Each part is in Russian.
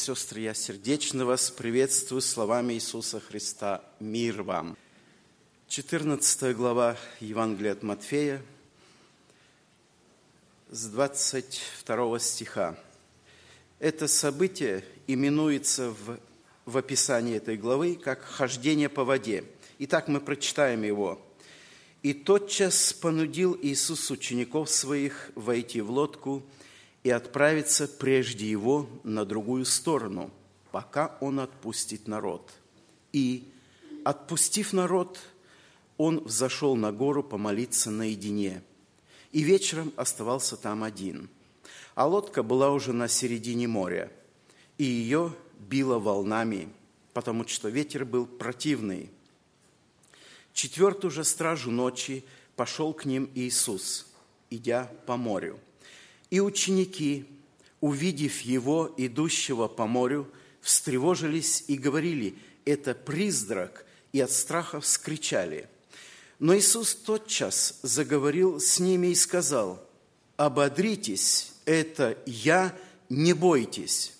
Сестры, я сердечно вас приветствую словами Иисуса Христа. Мир вам! 14 глава Евангелия от Матфея с 22 стиха. Это событие именуется в, в описании этой главы как «хождение по воде». Итак, мы прочитаем его. «И тотчас понудил Иисус учеников своих войти в лодку – и отправиться прежде его на другую сторону, пока он отпустит народ. И, отпустив народ, он взошел на гору помолиться наедине, и вечером оставался там один. А лодка была уже на середине моря, и ее било волнами, потому что ветер был противный. Четвертую же стражу ночи пошел к ним Иисус, идя по морю – и ученики, увидев его, идущего по морю, встревожились и говорили, это призрак, и от страха вскричали. Но Иисус тотчас заговорил с ними и сказал, «Ободритесь, это я, не бойтесь».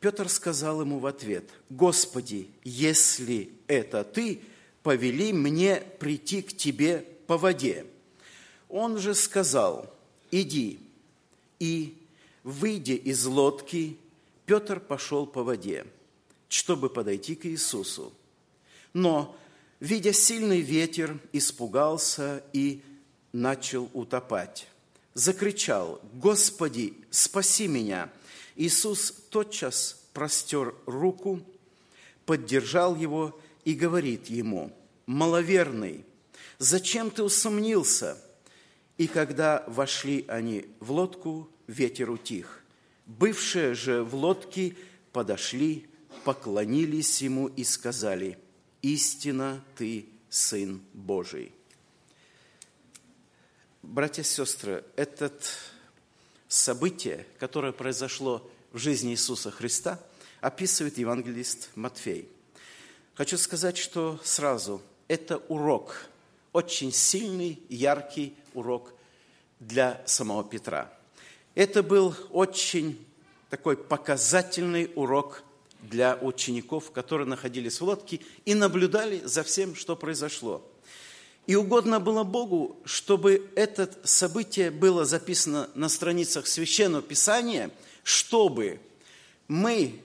Петр сказал ему в ответ, «Господи, если это Ты, повели мне прийти к Тебе по воде». Он же сказал, «Иди». И, выйдя из лодки, Петр пошел по воде, чтобы подойти к Иисусу. Но, видя сильный ветер, испугался и начал утопать. Закричал, «Господи, спаси меня!» Иисус тотчас простер руку, поддержал его и говорит ему, «Маловерный, зачем ты усомнился?» И когда вошли они в лодку, ветер утих. Бывшие же в лодке подошли, поклонились ему и сказали, «Истина ты, Сын Божий». Братья и сестры, это событие, которое произошло в жизни Иисуса Христа, описывает евангелист Матфей. Хочу сказать, что сразу это урок, очень сильный, яркий урок для самого Петра. Это был очень такой показательный урок для учеников, которые находились в лодке и наблюдали за всем, что произошло. И угодно было Богу, чтобы это событие было записано на страницах Священного Писания, чтобы мы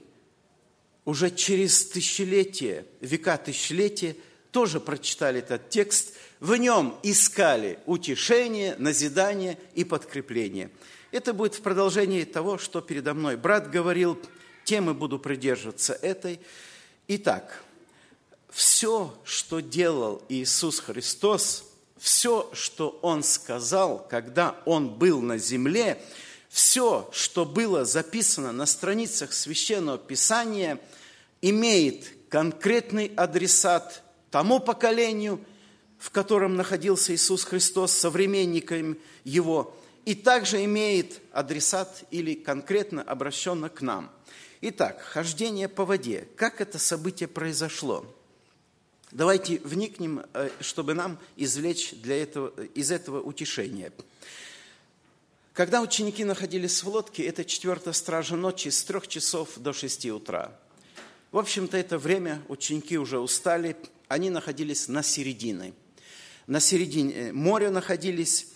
уже через тысячелетия, века тысячелетия тоже прочитали этот текст – в нем искали утешение, назидание и подкрепление. Это будет в продолжении того, что передо мной брат говорил, темы буду придерживаться этой. Итак, все, что делал Иисус Христос, все, что Он сказал, когда Он был на земле, все, что было записано на страницах Священного Писания, имеет конкретный адресат тому поколению – в котором находился Иисус Христос, современниками Его, и также имеет адресат или конкретно обращенно к нам. Итак, хождение по воде. Как это событие произошло? Давайте вникнем, э, чтобы нам извлечь для этого, из этого утешение. Когда ученики находились в лодке, это четвертая стража ночи с трех часов до шести утра. В общем-то, это время ученики уже устали, они находились на середине на середине моря находились.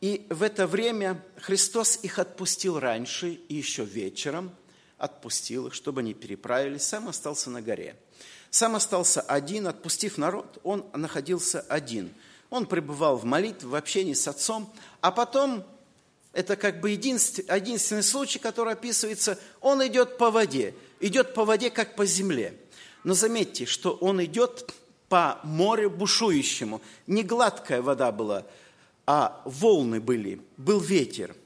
И в это время Христос их отпустил раньше и еще вечером отпустил их, чтобы они переправились. Сам остался на горе. Сам остался один, отпустив народ, он находился один. Он пребывал в молитве, в общении с Отцом, а потом, это как бы единственный, единственный случай, который описывается, он идет по воде, идет по воде, как по земле. Но заметьте, что он идет по морю бушующему. Не гладкая вода была, а волны были, был ветер.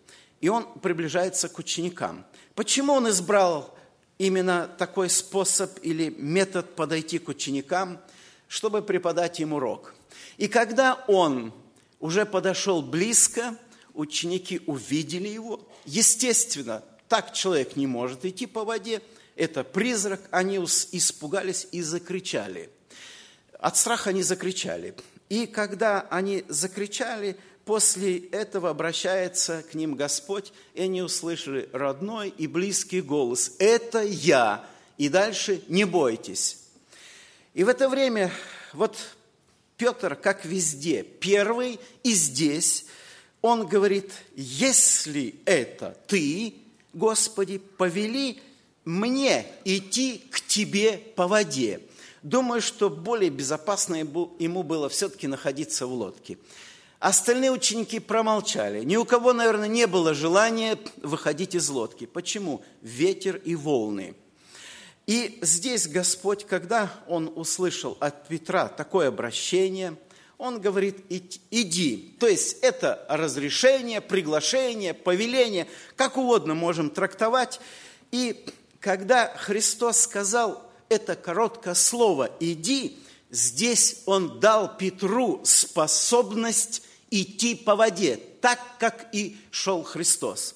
И он приближается к ученикам. Почему он избрал именно такой способ или метод подойти к ученикам, чтобы преподать им урок? И когда он уже подошел близко, ученики увидели его. Естественно, так человек не может идти по воде. Это призрак. Они испугались и закричали – от страха они закричали. И когда они закричали, после этого обращается к ним Господь, и они услышали родной и близкий голос. «Это я!» И дальше «Не бойтесь!» И в это время вот Петр, как везде, первый и здесь, он говорит, если это ты, Господи, повели мне идти к тебе по воде. Думаю, что более безопасно ему было все-таки находиться в лодке. Остальные ученики промолчали. Ни у кого, наверное, не было желания выходить из лодки. Почему? Ветер и волны. И здесь Господь, когда Он услышал от Петра такое обращение, Он говорит, иди. То есть это разрешение, приглашение, повеление, как угодно можем трактовать. И когда Христос сказал это короткое слово «иди», здесь Он дал Петру способность идти по воде, так, как и шел Христос.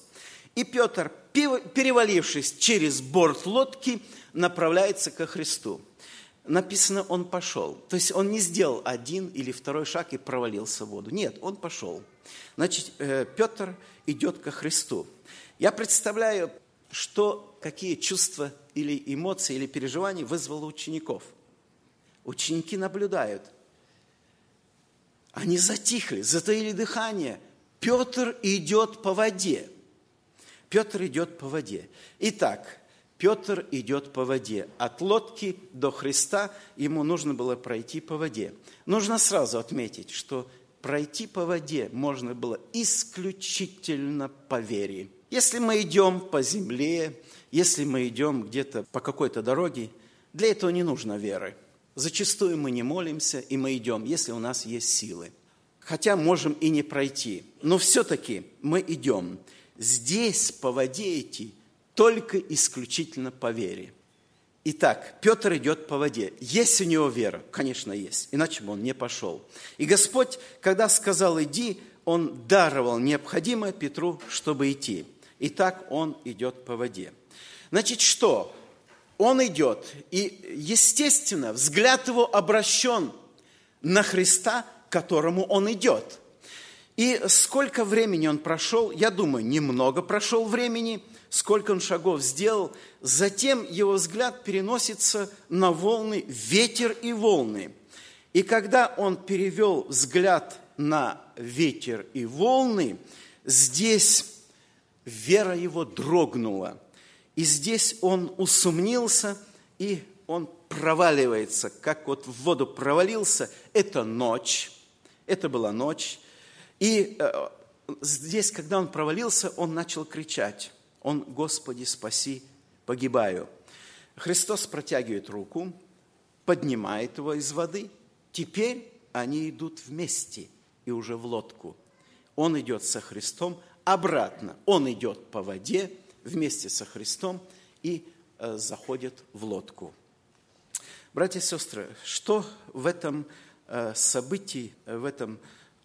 И Петр, перевалившись через борт лодки, направляется ко Христу. Написано, он пошел. То есть он не сделал один или второй шаг и провалился в воду. Нет, он пошел. Значит, э, Петр идет ко Христу. Я представляю, что, какие чувства или эмоции, или переживания вызвало учеников. Ученики наблюдают. Они затихли, затаили дыхание. Петр идет по воде. Петр идет по воде. Итак, Петр идет по воде. От лодки до Христа ему нужно было пройти по воде. Нужно сразу отметить, что пройти по воде можно было исключительно по вере. Если мы идем по земле, если мы идем где-то по какой-то дороге, для этого не нужно веры. Зачастую мы не молимся, и мы идем, если у нас есть силы. Хотя можем и не пройти, но все-таки мы идем. Здесь по воде идти только исключительно по вере. Итак, Петр идет по воде. Есть у него вера? Конечно, есть. Иначе бы он не пошел. И Господь, когда сказал «иди», Он даровал необходимое Петру, чтобы идти. Итак, он идет по воде. Значит, что? Он идет, и, естественно, взгляд его обращен на Христа, к которому он идет. И сколько времени он прошел, я думаю, немного прошел времени, сколько он шагов сделал, затем его взгляд переносится на волны, ветер и волны. И когда он перевел взгляд на ветер и волны, здесь вера его дрогнула – и здесь он усомнился, и он проваливается, как вот в воду провалился. Это ночь, это была ночь. И э, здесь, когда он провалился, он начал кричать. Он, Господи, спаси, погибаю. Христос протягивает руку, поднимает его из воды. Теперь они идут вместе и уже в лодку. Он идет со Христом обратно. Он идет по воде, вместе со Христом и э, заходят в лодку. Братья и сестры, что в этом э, событии, в этом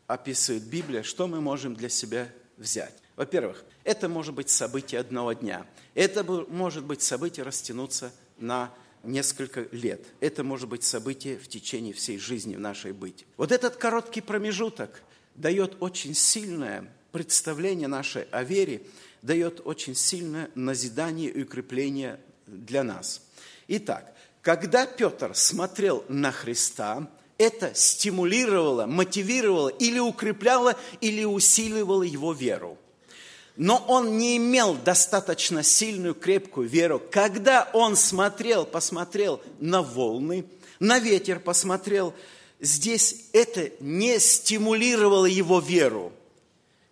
описывает Библия, что мы можем для себя взять? Во-первых, это может быть событие одного дня. Это может быть событие растянуться на несколько лет. Это может быть событие в течение всей жизни в нашей быть. Вот этот короткий промежуток дает очень сильное представление нашей о вере, дает очень сильное назидание и укрепление для нас. Итак, когда Петр смотрел на Христа, это стимулировало, мотивировало или укрепляло, или усиливало его веру. Но он не имел достаточно сильную, крепкую веру. Когда он смотрел, посмотрел на волны, на ветер посмотрел, здесь это не стимулировало его веру.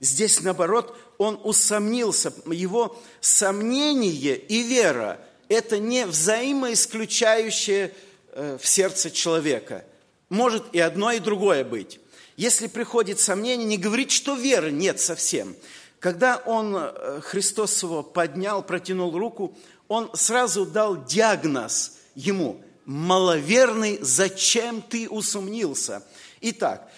Здесь, наоборот, он усомнился. Его сомнение и вера – это не взаимоисключающее э, в сердце человека. Может и одно, и другое быть. Если приходит сомнение, не говорить, что веры нет совсем. Когда он, э, Христос его поднял, протянул руку, он сразу дал диагноз ему – маловерный, зачем ты усомнился? Итак,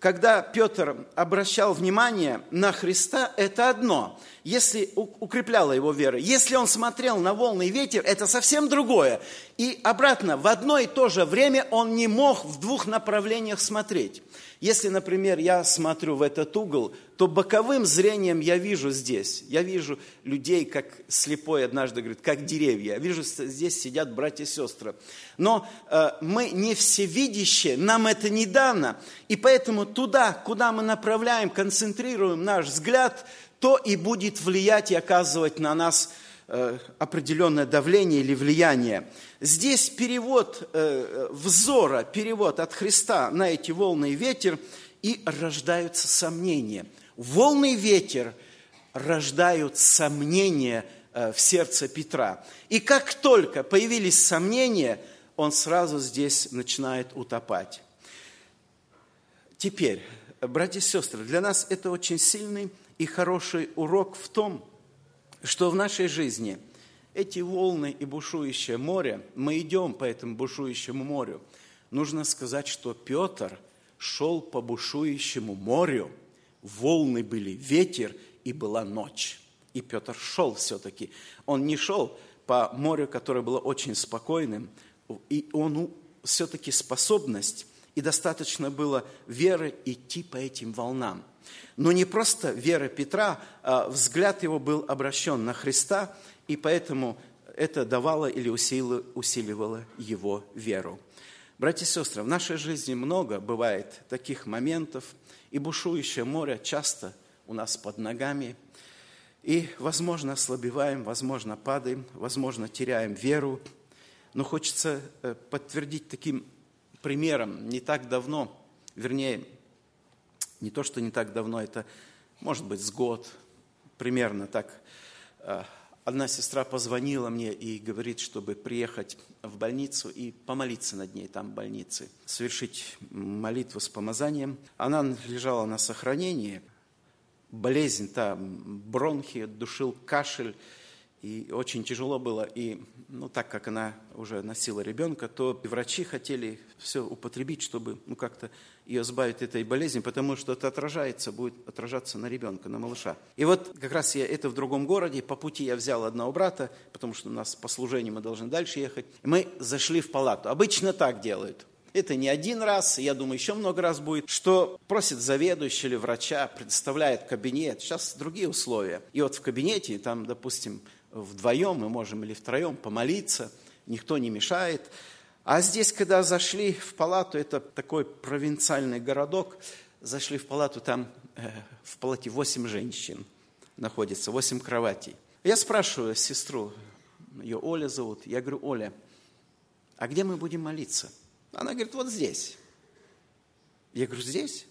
когда Петр обращал внимание на Христа, это одно. Если укрепляла его вера. Если он смотрел на волны и ветер, это совсем другое. И обратно, в одно и то же время он не мог в двух направлениях смотреть. Если, например, я смотрю в этот угол, то боковым зрением я вижу здесь. Я вижу людей, как слепой однажды говорит, как деревья. Я вижу, здесь сидят братья и сестры. Но э, мы не всевидящие, нам это не дано. И поэтому туда, куда мы направляем, концентрируем наш взгляд, то и будет влиять и оказывать на нас Э, определенное давление или влияние. Здесь перевод э, взора, перевод от Христа на эти волны и ветер, и рождаются сомнения. Волны и ветер рождают сомнения э, в сердце Петра. И как только появились сомнения, он сразу здесь начинает утопать. Теперь, братья и сестры, для нас это очень сильный и хороший урок в том, что в нашей жизни эти волны и бушующее море, мы идем по этому бушующему морю. Нужно сказать, что Петр шел по бушующему морю, волны были, ветер, и была ночь. И Петр шел все-таки. Он не шел по морю, которое было очень спокойным, и он все-таки способность, и достаточно было веры идти по этим волнам. Но не просто вера Петра, а взгляд его был обращен на Христа, и поэтому это давало или усиливало его веру. Братья и сестры, в нашей жизни много бывает таких моментов, и бушующее море часто у нас под ногами, и, возможно, ослабеваем, возможно, падаем, возможно, теряем веру, но хочется э, подтвердить таким примером. Не так давно, вернее, не то, что не так давно, это может быть с год, примерно так. А, одна сестра позвонила мне и говорит, чтобы приехать в больницу и помолиться над ней там в больнице, совершить молитву с помазанием. Она лежала на сохранении, болезнь, там бронхи, душил кашель, и очень тяжело было. И ну, так как она уже носила ребенка, то врачи хотели все употребить, чтобы ну, как-то ее избавить этой болезни, потому что это отражается, будет отражаться на ребенка, на малыша. И вот как раз я это в другом городе, по пути я взял одного брата, потому что у нас по служению мы должны дальше ехать. И мы зашли в палату. Обычно так делают. Это не один раз, я думаю, еще много раз будет, что просит заведующий или врача, предоставляет кабинет. Сейчас другие условия. И вот в кабинете, там, допустим, вдвоем мы можем или втроем помолиться, никто не мешает. А здесь, когда зашли в палату, это такой провинциальный городок, зашли в палату, там э, в палате восемь женщин находится, восемь кроватей. Я спрашиваю сестру, ее Оля зовут, я говорю, Оля, а где мы будем молиться? Она говорит, вот здесь. Я говорю, здесь?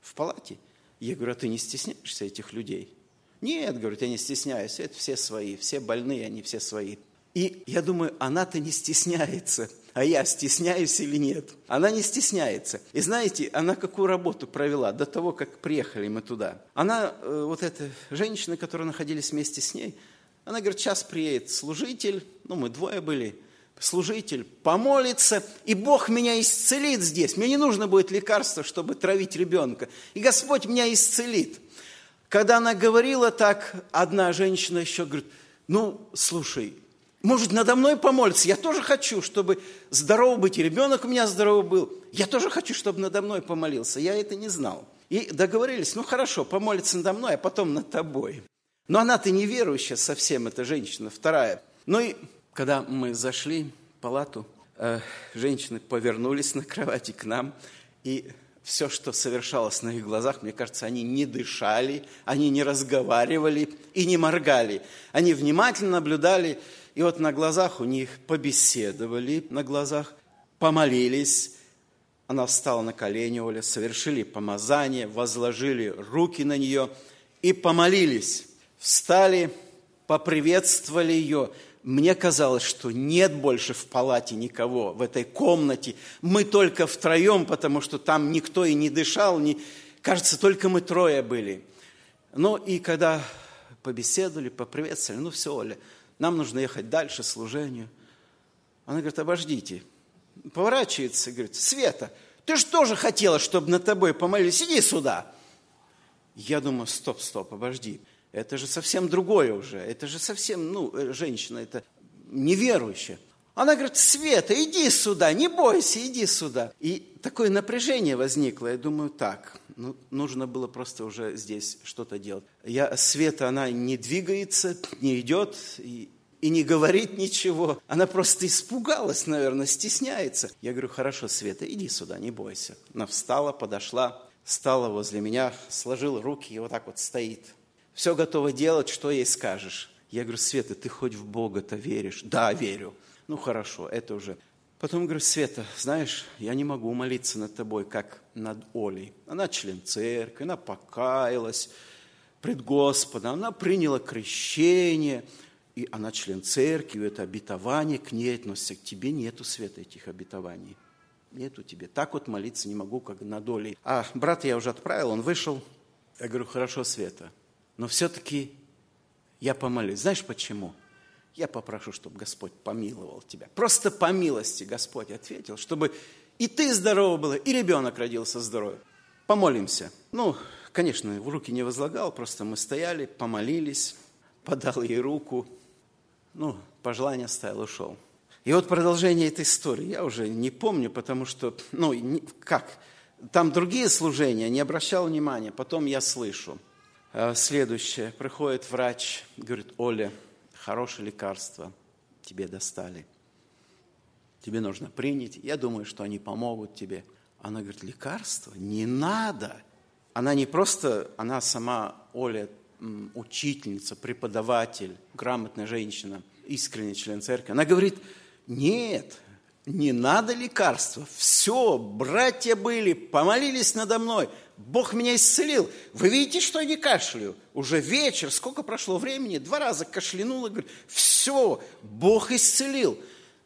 В палате? Я говорю, а ты не стесняешься этих людей? Нет, говорит, я не стесняюсь, это все свои, все больные, они все свои. И я думаю, она-то не стесняется, а я стесняюсь или нет? Она не стесняется. И знаете, она какую работу провела до того, как приехали мы туда? Она, э, вот эта женщина, которая находились вместе с ней, она говорит, сейчас приедет служитель, ну мы двое были, служитель помолится, и Бог меня исцелит здесь. Мне не нужно будет лекарства, чтобы травить ребенка. И Господь меня исцелит. Когда она говорила так, одна женщина еще говорит, ну, слушай, может, надо мной помолиться? Я тоже хочу, чтобы здоров быть, и ребенок у меня здоровый был. Я тоже хочу, чтобы надо мной помолился. Я это не знал. И договорились, ну хорошо, помолиться надо мной, а потом над тобой. Но она-то неверующая совсем, эта женщина, вторая. Ну и когда мы зашли в палату, э, женщины повернулись на кровати к нам и все, что совершалось на их глазах, мне кажется, они не дышали, они не разговаривали и не моргали. Они внимательно наблюдали, и вот на глазах у них побеседовали, на глазах помолились. Она встала на колени, Оля, совершили помазание, возложили руки на нее и помолились. Встали, поприветствовали ее – мне казалось, что нет больше в палате никого, в этой комнате. Мы только втроем, потому что там никто и не дышал. Не... Кажется, только мы трое были. Ну и когда побеседовали, поприветствовали, ну все, Оля, нам нужно ехать дальше, служению. Она говорит, обождите. Поворачивается и говорит, Света, Ты же тоже хотела, чтобы над тобой помолились. Иди сюда. Я думаю, стоп, стоп, обожди. Это же совсем другое уже. Это же совсем, ну, э, женщина, это неверующая. Она говорит, Света, иди сюда, не бойся, иди сюда. И такое напряжение возникло. Я думаю, так, ну, нужно было просто уже здесь что-то делать. Я, Света, она не двигается, не идет и, и не говорит ничего. Она просто испугалась, наверное, стесняется. Я говорю, хорошо, Света, иди сюда, не бойся. Она встала, подошла, стала возле меня, сложила руки и вот так вот стоит. Все готово делать, что ей скажешь. Я говорю, Света, ты хоть в Бога-то веришь? Да, верю. Ну хорошо, это уже. Потом говорю, Света, знаешь, я не могу молиться над тобой, как над Олей. Она член церкви, она покаялась пред Господом, она приняла крещение, и она член церкви, это обетование к ней относится. К тебе нету, Света, этих обетований. Нету тебе. Так вот молиться не могу, как над Олей. А брата я уже отправил, он вышел. Я говорю, хорошо, Света, но все-таки я помолюсь. Знаешь почему? Я попрошу, чтобы Господь помиловал тебя. Просто по милости Господь ответил, чтобы и ты здорова была, и ребенок родился здоровый. Помолимся. Ну, конечно, в руки не возлагал, просто мы стояли, помолились, подал ей руку, ну, пожелание оставил, ушел. И вот продолжение этой истории я уже не помню, потому что, ну, как, там другие служения, не обращал внимания, потом я слышу. Э, следующее, приходит врач, говорит, Оля, хорошее лекарство тебе достали. Тебе нужно принять. Я думаю, что они помогут тебе. Она говорит, лекарство? Не надо. Она не просто, она сама, Оля, учительница, преподаватель, грамотная женщина, искренний член церкви. Она говорит, нет, не надо лекарства. Все, братья были, помолились надо мной. Бог меня исцелил. Вы видите, что я не кашляю? Уже вечер, сколько прошло времени? Два раза кашлянул и говорит, все, Бог исцелил.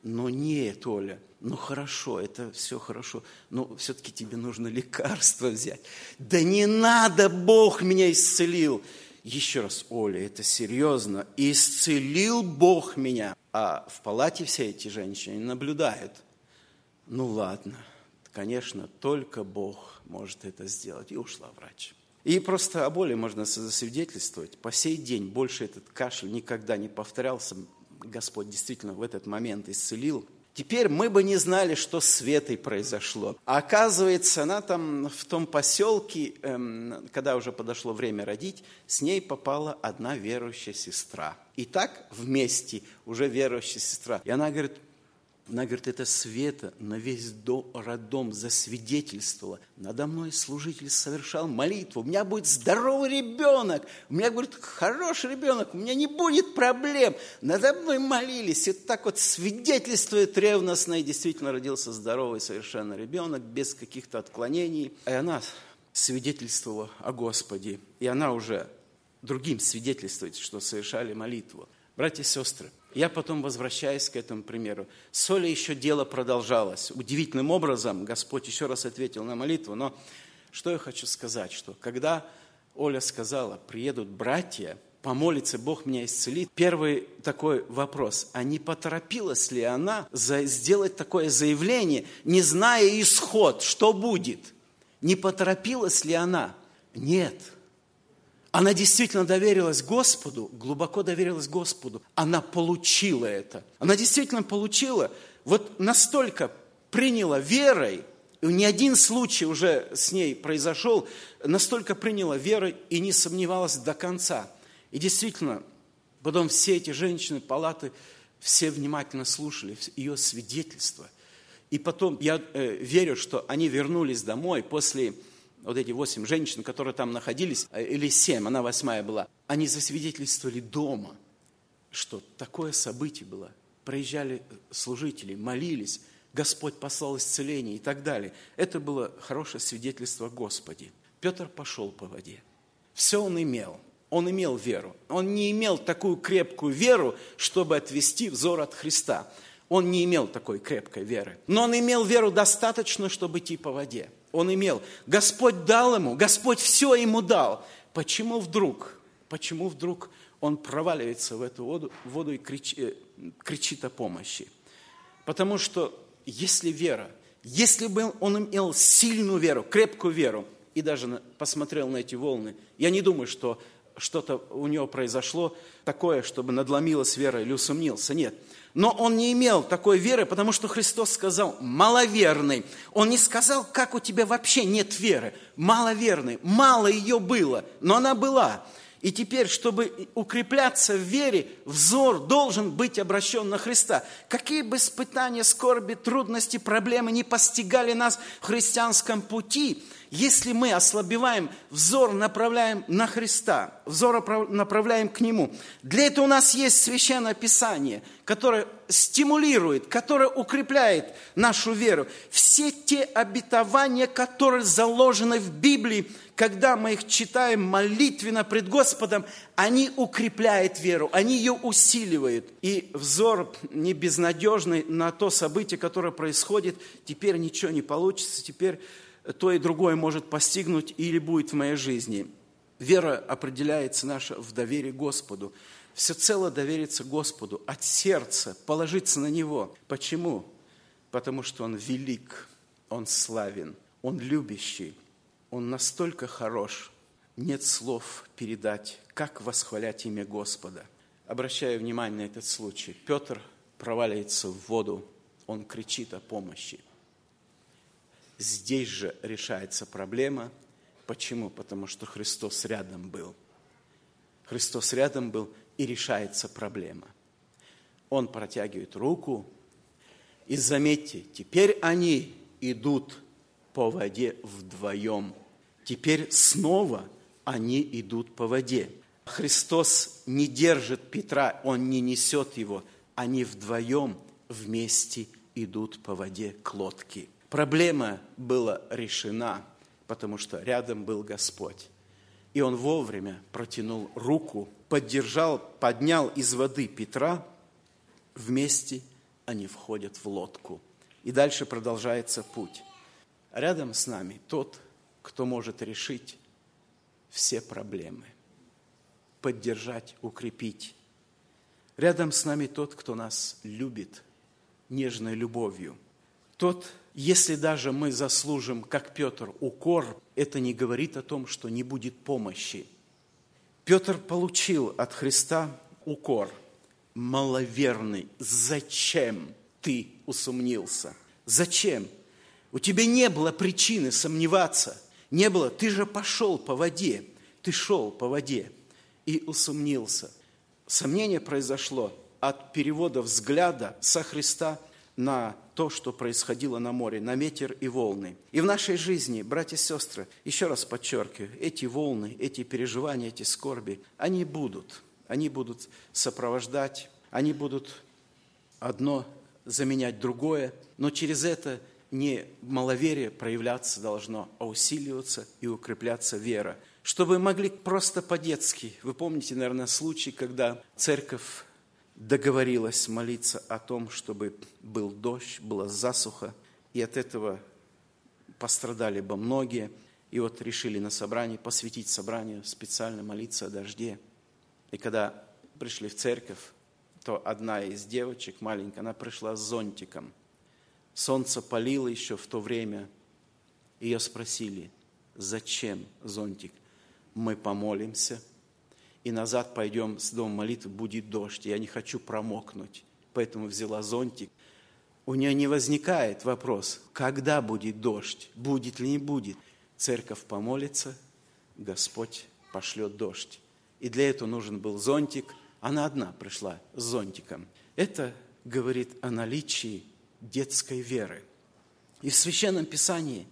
Но нет, Оля, ну хорошо, это все хорошо, но все-таки тебе нужно лекарство взять. Да не надо, Бог меня исцелил. Еще раз, Оля, это серьезно. Исцелил Бог меня. А в палате все эти женщины наблюдают. Ну ладно, конечно, только Бог может это сделать. И ушла врач. И просто о боли можно засвидетельствовать. По сей день больше этот кашель никогда не повторялся. Господь действительно в этот момент исцелил. Теперь мы бы не знали, что с Светой произошло. А оказывается, она там в том поселке, эм, когда уже подошло время родить, с ней попала одна верующая сестра. И так вместе уже верующая сестра. И она говорит, она говорит, это Света на весь дом, роддом засвидетельствовала. Надо мной служитель совершал молитву. У меня будет здоровый ребенок. У меня будет хороший ребенок. У меня не будет проблем. Надо мной молились. И так вот свидетельствует ревностно. И действительно родился здоровый совершенно ребенок, без каких-то отклонений. И она свидетельствовала о Господе. И она уже другим свидетельствует, что совершали молитву. Братья и сестры, я потом возвращаюсь к этому примеру. С Олей еще дело продолжалось. Удивительным образом Господь еще раз ответил на молитву. Но что я хочу сказать, что когда Оля сказала, приедут братья, помолится, Бог меня исцелит. Первый такой вопрос, а не поторопилась ли она сделать такое заявление, не зная исход, что будет? Не поторопилась ли она? Нет. Она действительно доверилась Господу, глубоко доверилась Господу. Она получила это. Она действительно получила, вот настолько приняла верой, и ни один случай уже с ней произошел, настолько приняла верой и не сомневалась до конца. И действительно, потом все эти женщины, палаты, все внимательно слушали ее свидетельства. И потом я э, верю, что они вернулись домой после вот эти восемь женщин, которые там находились, э, или семь, она восьмая была, они засвидетельствовали дома, что такое событие было. Проезжали служители, молились, Господь послал исцеление и так далее. Это было хорошее свидетельство Господи. Петр пошел по воде. Все он имел. Он имел веру. Он не имел такую крепкую веру, чтобы отвести взор от Христа. Он не имел такой крепкой веры. Но он имел веру достаточно, чтобы идти по воде он имел. Господь дал ему, Господь все ему дал. Почему вдруг, почему вдруг он проваливается в эту воду, воду и кричит, э, кричит о помощи? Потому что если вера Если бы он имел сильную веру, крепкую веру, и даже посмотрел на эти волны, я не думаю, что что-то у него произошло такое, чтобы надломилась вера или усомнился. Нет. Но он не имел такой веры, потому что Христос сказал «маловерный». Он не сказал, как у тебя вообще нет веры. Маловерный. Мало ее было, но она была. И теперь, чтобы укрепляться в вере, взор должен быть обращен на Христа. Какие бы испытания, скорби, трудности, проблемы не постигали нас в христианском пути, если мы ослабеваем, взор направляем на Христа, взор направляем к Нему. Для этого у нас есть Священное Писание, которое стимулирует, которое укрепляет нашу веру. Все те обетования, которые заложены в Библии, когда мы их читаем молитвенно пред Господом, они укрепляют веру, они ее усиливают. И взор не безнадежный на то событие, которое происходит, теперь ничего не получится, теперь то и другое может постигнуть или будет в моей жизни. Вера определяется наша в доверии Господу. Всецело довериться Господу, от сердца положиться на Него. Почему? Потому что Он велик, Он славен, Он любящий, Он настолько хорош. Нет слов передать, как восхвалять имя Господа. Обращаю внимание на этот случай. Петр проваливается в воду, он кричит о помощи. Здесь же решается проблема. Почему? Потому что Христос рядом был. Христос рядом был, и решается проблема. Он протягивает руку, и заметьте, теперь они идут по воде вдвоем. Теперь снова они идут по воде. Христос не держит Петра, он не несет его. Они вдвоем вместе идут по воде к лодке. Проблема была решена, потому что рядом был Господь. И он вовремя протянул руку, поддержал, поднял из воды Петра, вместе они входят в лодку. И дальше продолжается путь. Рядом с нами тот, кто может решить все проблемы, поддержать, укрепить. Рядом с нами тот, кто нас любит нежной любовью. Тот, если даже мы заслужим, как Петр, укор, это не говорит о том, что не будет помощи. Петр получил от Христа укор. Маловерный, зачем ты усомнился? Зачем? У тебя не было причины сомневаться. Не было. Ты же пошел по воде. Ты шел по воде и усомнился. Сомнение произошло от перевода взгляда со Христа на то, что происходило на море, на ветер и волны. И в нашей жизни, братья и сестры, еще раз подчеркиваю, эти волны, эти переживания, эти скорби, они будут. Они будут сопровождать, они будут одно заменять другое, но через это не маловерие проявляться должно, а усиливаться и укрепляться вера. Чтобы могли просто по-детски, вы помните, наверное, случай, когда церковь договорилась молиться о том, чтобы был дождь, была засуха, и от этого пострадали бы многие. И вот решили на собрании посвятить собранию, специально молиться о дожде. И когда пришли в церковь, то одна из девочек, маленькая, она пришла с зонтиком. Солнце палило еще в то время. Ее спросили, зачем зонтик? Мы помолимся – и назад пойдем с дома молитвы, будет дождь, я не хочу промокнуть. Поэтому взяла зонтик. У нее не возникает вопрос, когда будет дождь, будет ли не будет. Церковь помолится, Господь пошлет дождь. И для этого нужен был зонтик. Она одна пришла с зонтиком. Это говорит о наличии детской веры. И в Священном Писании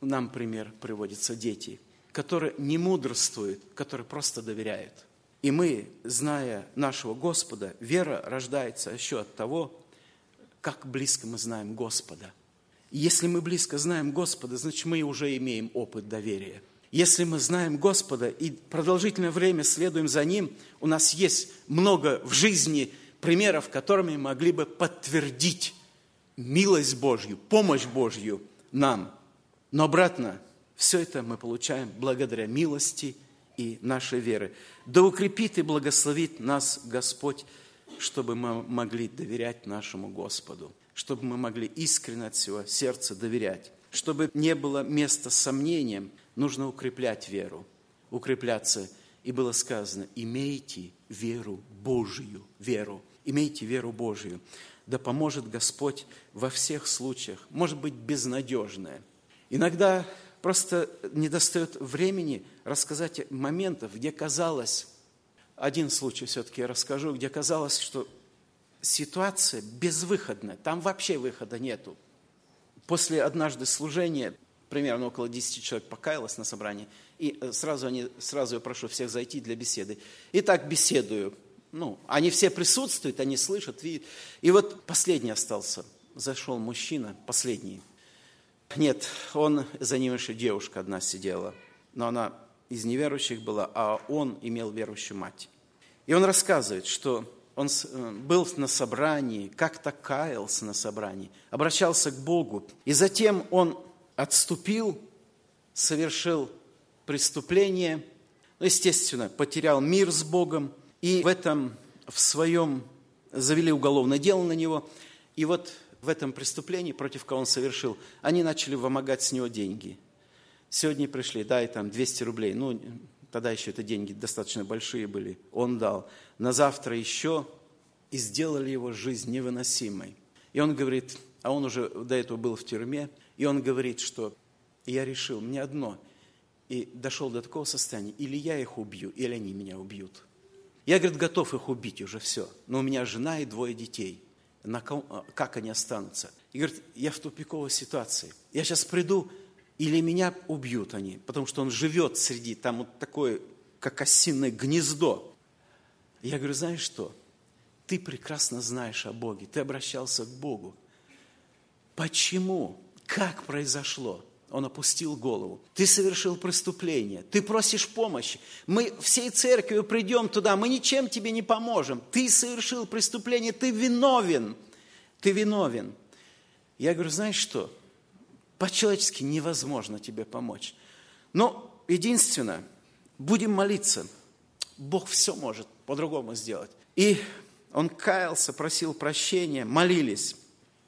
нам пример приводятся дети – которые не мудрствуют, которые просто доверяют. И мы, зная нашего Господа, вера рождается еще от того, как близко мы знаем Господа. Если мы близко знаем Господа, значит, мы уже имеем опыт доверия. Если мы знаем Господа и продолжительное время следуем за Ним, у нас есть много в жизни примеров, которыми могли бы подтвердить милость Божью, помощь Божью нам. Но обратно, все это мы получаем благодаря милости и нашей веры. Да укрепит и благословит нас Господь, чтобы мы могли доверять нашему Господу, чтобы мы могли искренне от всего сердца доверять. Чтобы не было места сомнениям, нужно укреплять веру, укрепляться. И было сказано, имейте веру Божию, веру, имейте веру Божию. Да поможет Господь во всех случаях, может быть, безнадежное. Иногда просто не достает времени рассказать моментов, где казалось, один случай все-таки я расскажу, где казалось, что ситуация безвыходная, там вообще выхода нету. После однажды служения, примерно около 10 человек покаялось на собрании, и э, сразу, они, сразу я прошу всех зайти для беседы. И так беседую. Ну, они все присутствуют, они слышат, видят. И вот последний остался. Зашел мужчина, последний. Нет, он, за ним еще девушка одна сидела. Но она из неверующих была, а он имел верующую мать. И он рассказывает, что он э, был на собрании, как-то каялся на собрании, обращался к Богу. И затем он отступил, совершил преступление, ну, естественно, потерял мир с Богом, и в этом, в своем, завели уголовное дело на него, и вот в этом преступлении, против кого он совершил, они начали вымогать с него деньги. Сегодня пришли, дай там 200 рублей, ну, тогда еще это деньги достаточно большие были, он дал. На завтра еще, и сделали его жизнь невыносимой. И он говорит, а он уже до этого был в тюрьме, и он говорит, что я решил, мне одно, и дошел до такого состояния, или я их убью, или они меня убьют. Я, говорит, готов их убить уже все, но у меня жена и двое детей. На ком, как они останутся? И говорит, я в тупиковой ситуации. Я сейчас приду, или меня убьют они, потому что он живет среди, там вот такое, как осиное гнездо. Я говорю, знаешь что? Ты прекрасно знаешь о Боге, ты обращался к Богу. Почему? Как произошло? Он опустил голову. Ты совершил преступление. Ты просишь помощи. Мы всей церковью придем туда. Мы ничем тебе не поможем. Ты совершил преступление. Ты виновен. Ты виновен. Я говорю, знаешь что? По-человечески невозможно тебе помочь. Но единственное, будем молиться. Бог все может по-другому сделать. И он каялся, просил прощения, молились.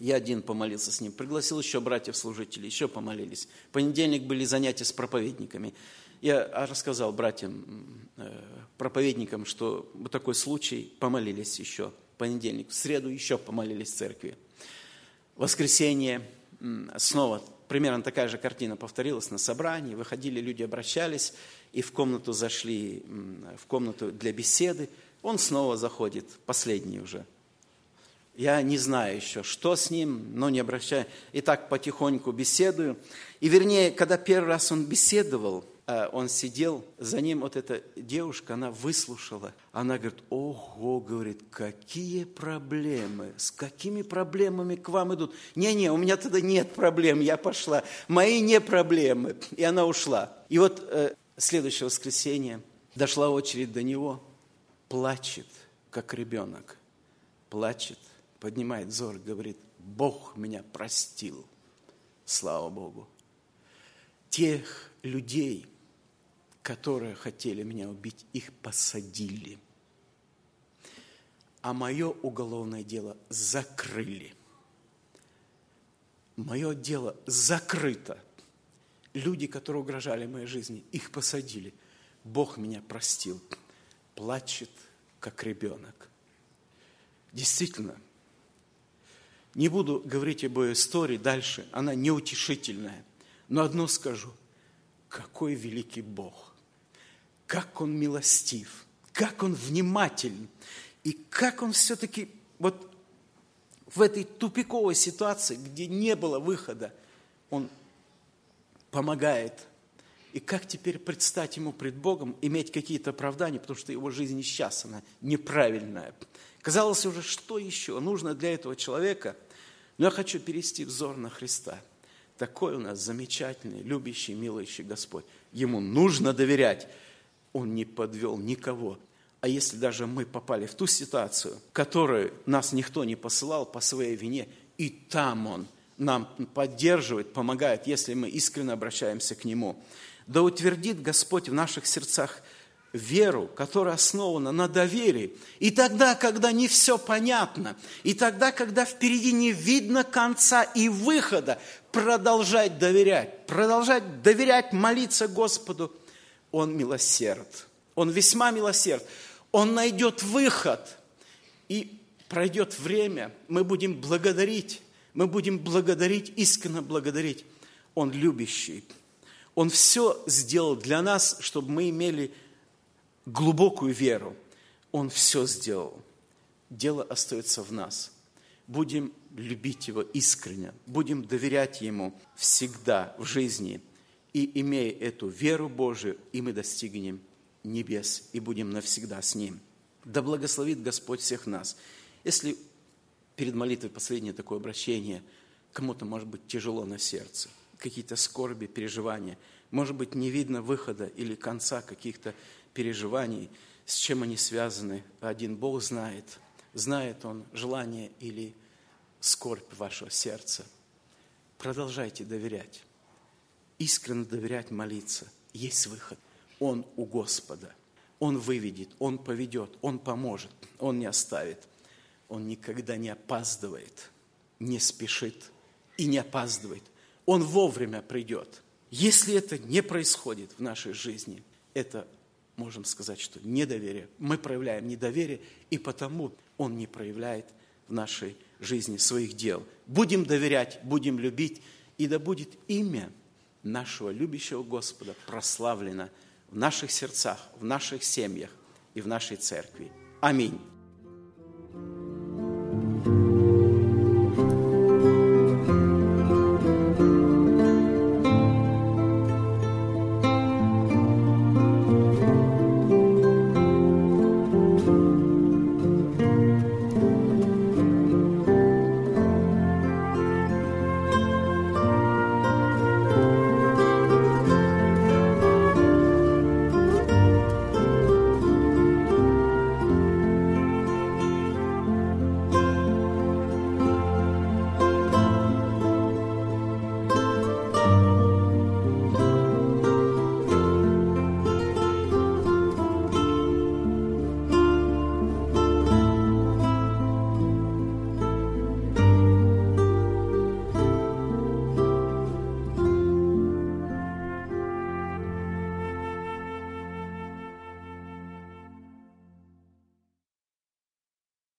Я один помолился с ним, пригласил еще братьев-служителей, еще помолились. В понедельник были занятия с проповедниками. Я рассказал братьям, э, проповедникам, что вот такой случай, помолились еще в понедельник. В среду еще помолились в церкви. В воскресенье снова примерно такая же картина повторилась на собрании. Выходили, люди обращались и в комнату зашли, в комнату для беседы. Он снова заходит, последний уже. Я не знаю еще, что с ним, но не обращаю. И так потихоньку беседую. И вернее, когда первый раз он беседовал, э, он сидел, за ним вот эта девушка, она выслушала. Она говорит, ого, говорит, какие проблемы, с какими проблемами к вам идут? Не-не, у меня тогда нет проблем, я пошла. Мои не проблемы. И она ушла. И вот э, следующее воскресенье дошла очередь до него, плачет, как ребенок, плачет, поднимает взор, говорит, Бог меня простил. Слава Богу. Тех людей, которые хотели меня убить, их посадили. А мое уголовное дело закрыли. Мое дело закрыто. Люди, которые угрожали моей жизни, их посадили. Бог меня простил. Плачет, как ребенок. Действительно, не буду говорить об ее истории дальше, она неутешительная. Но одно скажу, какой великий Бог, как Он милостив, как Он внимателен, и как Он все-таки вот в этой тупиковой ситуации, где не было выхода, Он помогает. И как теперь предстать Ему пред Богом, иметь какие-то оправдания, потому что его жизнь сейчас, она неправильная. Казалось уже, что еще нужно для этого человека? Но я хочу перевести взор на Христа. Такой у нас замечательный, любящий, милующий Господь. Ему нужно доверять. Он не подвел никого. А если даже мы попали в ту ситуацию, которую нас никто не посылал по своей вине, и там Он нам поддерживает, помогает, если мы искренне обращаемся к Нему. Да утвердит Господь в наших сердцах веру, которая основана на доверии. И тогда, когда не все понятно, и тогда, когда впереди не видно конца и выхода, продолжать доверять, продолжать доверять, молиться Господу. Он милосерд, Он весьма милосерд. Он найдет выход, и пройдет время, мы будем благодарить, мы будем благодарить, искренне благодарить. Он любящий. Он все сделал для нас, чтобы мы имели глубокую веру. Он все сделал. Дело остается в нас. Будем любить Его искренне, будем доверять Ему всегда в жизни. И имея эту веру Божию, и мы достигнем небес и будем навсегда с Ним. Да благословит Господь всех нас. Если перед молитвой последнее такое обращение, кому-то может быть тяжело на сердце, какие-то скорби, переживания, может быть не видно выхода или конца каких-то переживаний, с чем они связаны, один Бог знает, знает Он желание или скорбь вашего сердца. Продолжайте доверять, искренне доверять, молиться. Есть выход. Он у Господа. Он выведет, Он поведет, Он поможет, Он не оставит. Он никогда не опаздывает, не спешит и не опаздывает. Он вовремя придет. Если это не происходит в нашей жизни, это можем сказать, что недоверие. Мы проявляем недоверие, и потому Он не проявляет в нашей жизни своих дел. Будем доверять, будем любить, и да будет имя нашего любящего Господа прославлено в наших сердцах, в наших семьях и в нашей церкви. Аминь.